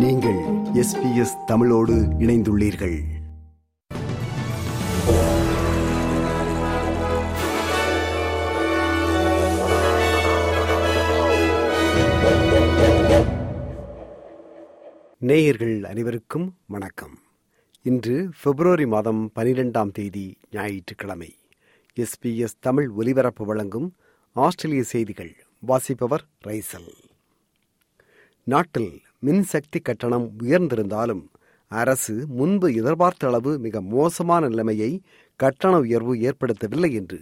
நீங்கள் எஸ்பிஎஸ் தமிழோடு இணைந்துள்ளீர்கள். நேயர்கள் அனைவருக்கும் வணக்கம். இன்று பிப்ரவரி மாதம் பனிரெண்டாம் தேதி ஞாயிற்றுக்கிழமை. எஸ்பிஎஸ் தமிழ் ஒலிபரப்பு வழங்கும் ஆஸ்திரேலிய செய்திகள் வாசிப்பவர் ரைசல். நாட்டில் மின்சக்தி கட்டணம் உயர்ந்திருந்தாலும் அரசு முன்பு எதிர்பார்த்த அளவு மிக மோசமான நிலைமையை கட்டண உயர்வு ஏற்படுத்தவில்லை என்று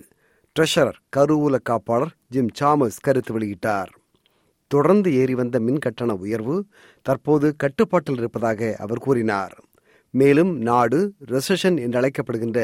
ட்ரெஷரர் கருவூல காப்பாளர் ஜிம் சாமஸ் கருத்து வெளியிட்டார். தொடர்ந்து ஏறி வந்த மின் கட்டண உயர்வு தற்போது கட்டுப்பாட்டில் இருப்பதாக அவர் கூறினார். மேலும் நாடு ரெசஷன் என்றழைக்கப்படுகின்ற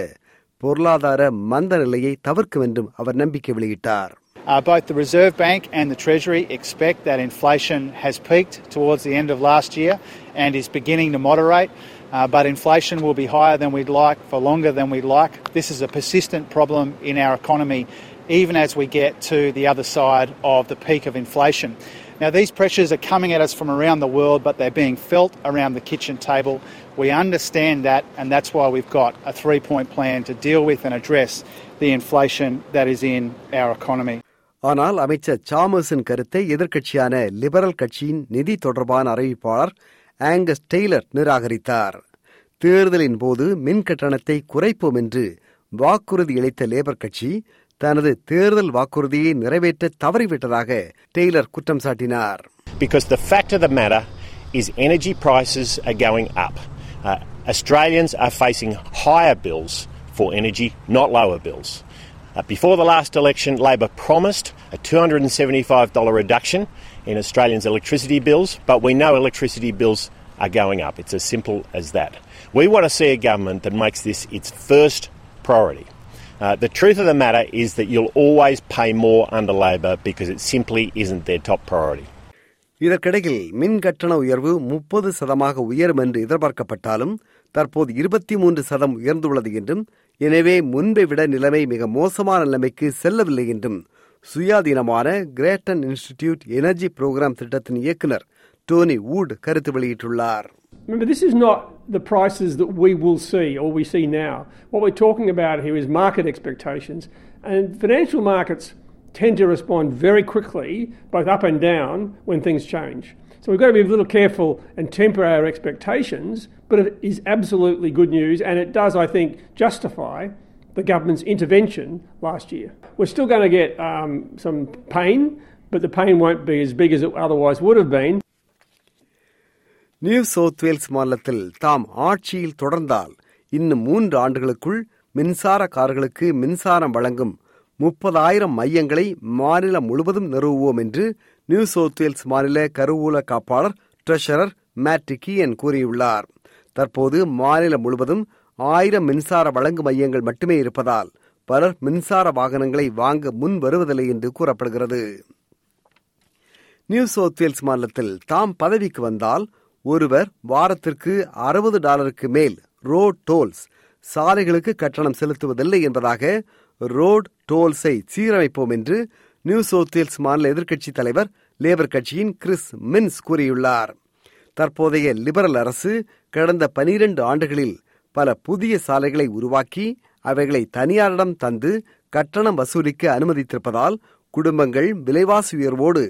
பொருளாதார மந்த நிலையை தவிர்க்கும் என்றும் அவர் நம்பிக்கை வெளியிட்டார். Uh, both the Reserve Bank and the Treasury expect that inflation has peaked towards the end of last year and is beginning to moderate. Uh, but inflation will be higher than we'd like for longer than we'd like. This is a persistent problem in our economy, even as we get to the other side of the peak of inflation. Now, these pressures are coming at us from around the world, but they're being felt around the kitchen table. We understand that, and that's why we've got a three point plan to deal with and address the inflation that is in our economy. ஆனால் அமைச்சர் சாமர்ஸின் கருத்தை எதிர்க்கட்சியான liberal கட்சியின் நிதி தொடர்பான அறிவிப்பாளர் Angus Taylor நிராகரித்தார் தேர்தலின் போது மின் கட்டணத்தை குறைப்போம் என்று வாக்குறுதி அளித்த லேபர் கட்சி தனது தேர்தல் வாக்குறுதியை நிறைவேற்ற தவறிவிட்டதாக டெய்லர் குற்றம் சாட்டினார் because the fact of the matter is energy prices are going up. Uh, Australians are facing higher bills for energy, not lower bills. Uh, before the last election, Labor promised a $275 reduction in Australians' electricity bills, but we know electricity bills are going up. It's as simple as that. We want to see a government that makes this its first priority. Uh, the truth of the matter is that you'll always pay more under Labor because it simply isn't their top priority. இதற்கிடையில் மின் கட்டண உயர்வு முப்பது சதமாக உயரும் என்று எதிர்பார்க்கப்பட்டாலும் தற்போது இருபத்தி மூன்று சதம் உயர்ந்துள்ளது என்றும் எனவே முன்பை விட நிலைமை மிக மோசமான நிலைமைக்கு செல்லவில்லை என்றும் சுயாதீனமான கிரேட்டன் இன்ஸ்டிடியூட் எனர்ஜி புரோகிராம் திட்டத்தின் இயக்குனர் டோனி வூட் கருத்து வெளியிட்டுள்ளார் Remember, this is not the prices that we will see or we see now. What we're talking about here is market expectations, and financial markets tend to respond very quickly, both up and down, when things change. So we've got to be a little careful and temper our expectations, but it is absolutely good news, and it does, I think, justify the government's intervention last year. We're still going to get um, some pain, but the pain won't be as big as it otherwise would have been. New South Wales மாநிலத்தில் தாம் ஆட்சியில் தொடர்ந்தால் இன்னும் மூன்று ஆண்டுகளுக்குள் மின்சார கார்களுக்கு மின்சாரம் வழங்கும் முப்பதாயிரம் மையங்களை மாநிலம் முழுவதும் நிறுவுவோம் என்று நியூ சவுத் வேல்ஸ் மாநில கருவூல காப்பாளர் ட்ரெஷரர் மேட்ரிகியன் கூறியுள்ளார். தற்போது மாநிலம் முழுவதும் ஆயிரம் மின்சார வழங்கு மையங்கள் மட்டுமே இருப்பதால் பலர் மின்சார வாகனங்களை வாங்க முன் வருவதில்லை என்று கூறப்படுகிறது. நியூ சவுத் வேல்ஸ் மாநிலத்தில் தாம் பதவிக்கு வந்தால் ஒருவர் வாரத்திற்கு அறுபது டாலருக்கு மேல் ரோட் டோல்ஸ் சாலைகளுக்கு கட்டணம் செலுத்துவதில்லை என்பதாக ரோட் டோல்ஸை சீரமைப்போம் என்று நியூ சவுத் வேல்ஸ் மாநில எதிர்க்கட்சி தலைவர் லேபர் கட்சியின் கிறிஸ் மின்ஸ் கூறியுள்ளார். தற்போதைய லிபரல் அரசு கடந்த பனிரெண்டு ஆண்டுகளில் பல புதிய சாலைகளை உருவாக்கி அவைகளை தனியாரிடம் தந்து கட்டணம் வசூலிக்க அனுமதித்திருப்பதால் குடும்பங்கள் விலைவாசி உயர்வோடு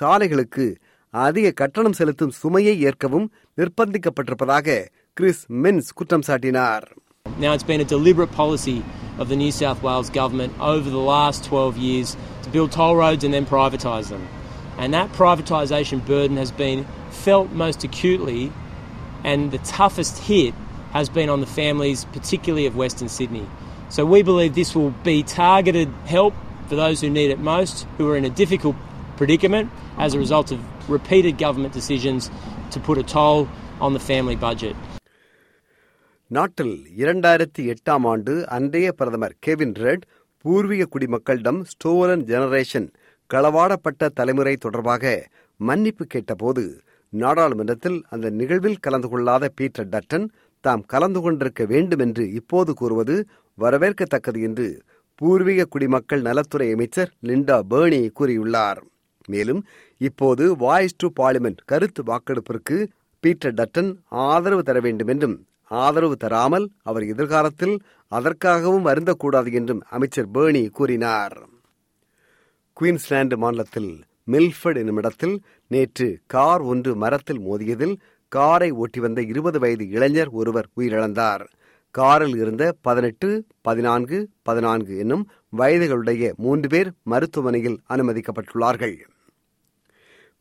சாலைகளுக்கு அதிக கட்டணம் செலுத்தும் சுமையை ஏற்கவும் நிர்பந்திக்கப்பட்டிருப்பதாக கிறிஸ் மின்ஸ் குற்றம் சாட்டினார். Now, it's been a deliberate policy of the New South Wales government over the last 12 years to build toll roads and then privatise them. And that privatisation burden has been felt most acutely, and the toughest hit has been on the families, particularly of Western Sydney. So, we believe this will be targeted help for those who need it most, who are in a difficult predicament as a result of repeated government decisions to put a toll on the family budget. நாட்டில் இரண்டாயிரத்தி எட்டாம் ஆண்டு அன்றைய பிரதமர் Kevin red பூர்வீக குடிமக்களிடம் stolon generation களவாடப்பட்ட தலைமுறை தொடர்பாக மன்னிப்பு கேட்டபோது நாடாளுமன்றத்தில் அந்த நிகழ்வில் கலந்து கொள்ளாத பீட்டர் டட்டன் தாம் கலந்து கொண்டிருக்க வேண்டும் என்று இப்போது கூறுவது வரவேற்கத்தக்கது என்று பூர்வீக குடிமக்கள் நலத்துறை அமைச்சர் லிண்டா பேர்னி கூறியுள்ளார். மேலும் இப்போது வாய்ஸ் டு பார்லிமெண்ட் கருத்து வாக்கெடுப்பிற்கு பீட்டர் டட்டன் ஆதரவு தர வேண்டும் என்றும் ஆதரவு தராமல் அவர் எதிர்காலத்தில் அதற்காகவும் வருந்தக்கூடாது என்றும் அமைச்சர் பேர்னி கூறினார். குயின்ஸ்லாந்து மாநிலத்தில் மில்ஃபர்ட் என்னும் இடத்தில் நேற்று கார் ஒன்று மரத்தில் மோதியதில் காரை ஓட்டி வந்த இருபது வயது இளைஞர் ஒருவர் உயிரிழந்தார். காரில் இருந்த பதினெட்டு பதினான்கு பதினான்கு என்னும் வயதுகளுடைய மூன்று பேர் மருத்துவமனையில் அனுமதிக்கப்பட்டுள்ளார்கள்.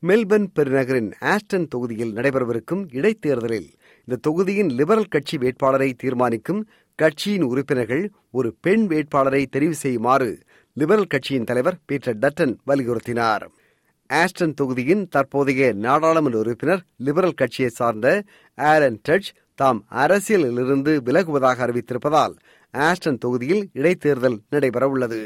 மெல்பர்ன் பெருநகரின் ஆஸ்டன் தொகுதியில் நடைபெறவிருக்கும் இடைத்தேர்தலில் இந்த தொகுதியின் லிபரல் கட்சி வேட்பாளரை தீர்மானிக்கும் கட்சியின் உறுப்பினர்கள் ஒரு பெண் வேட்பாளரை தெரிவு செய்யுமாறு லிபரல் கட்சியின் தலைவர் பீட்டர் டட்டன் வலியுறுத்தினார். ஆஸ்டன் தொகுதியின் தற்போதைய நாடாளுமன்ற உறுப்பினர் லிபரல் கட்சியை சார்ந்த ஆரன் டச் தாம் அரசியலிலிருந்து விலகுவதாக அறிவித்திருப்பதால் ஆஸ்டன் தொகுதியில் இடைத்தேர்தல் நடைபெறவுள்ளது.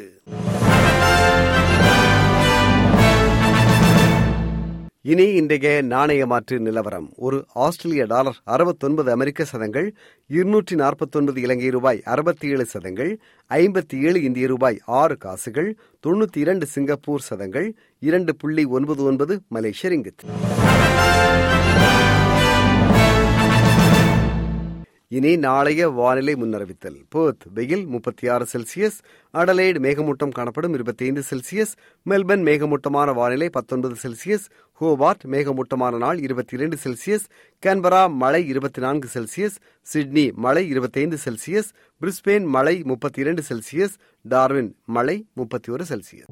இனி இன்றைய நாணய மாற்று நிலவரம். ஒரு ஆஸ்திரேலிய டாலர் அறுபத்தொன்பது அமெரிக்க சதங்கள் இருநூற்றி நாற்பத்தொன்பது இலங்கை ரூபாய் அறுபத்தி ஏழு சதங்கள் ஐம்பத்தி ஏழு இந்திய ரூபாய் ஆறு காசுகள் தொண்ணூற்றி இரண்டு சிங்கப்பூர் சதங்கள் இரண்டு புள்ளி ஒன்பது ஒன்பது மலேசிய ரிங்கித் இனி நாளைய வானிலை முன்னறிவித்தல். போத் வெயில் முப்பத்தி ஆறு செல்சியஸ் அடலைடு மேகமூட்டம் காணப்படும் இருபத்தி ஐந்து செல்சியஸ் மெல்பர்ன் மேகமூட்டமான வானிலை பத்தொன்பது செல்சியஸ் ஹோபார்ட் மேகமூட்டமான நாள் இருபத்தி இரண்டு செல்சியஸ் கேன்பரா மழை இருபத்தி நான்கு செல்சியஸ் சிட்னி மழை இருபத்தைந்து செல்சியஸ் பிரிஸ்பெயின் மழை முப்பத்தி இரண்டு செல்சியஸ் டார்வின் மழை முப்பத்தி ஒரு செல்சியஸ்.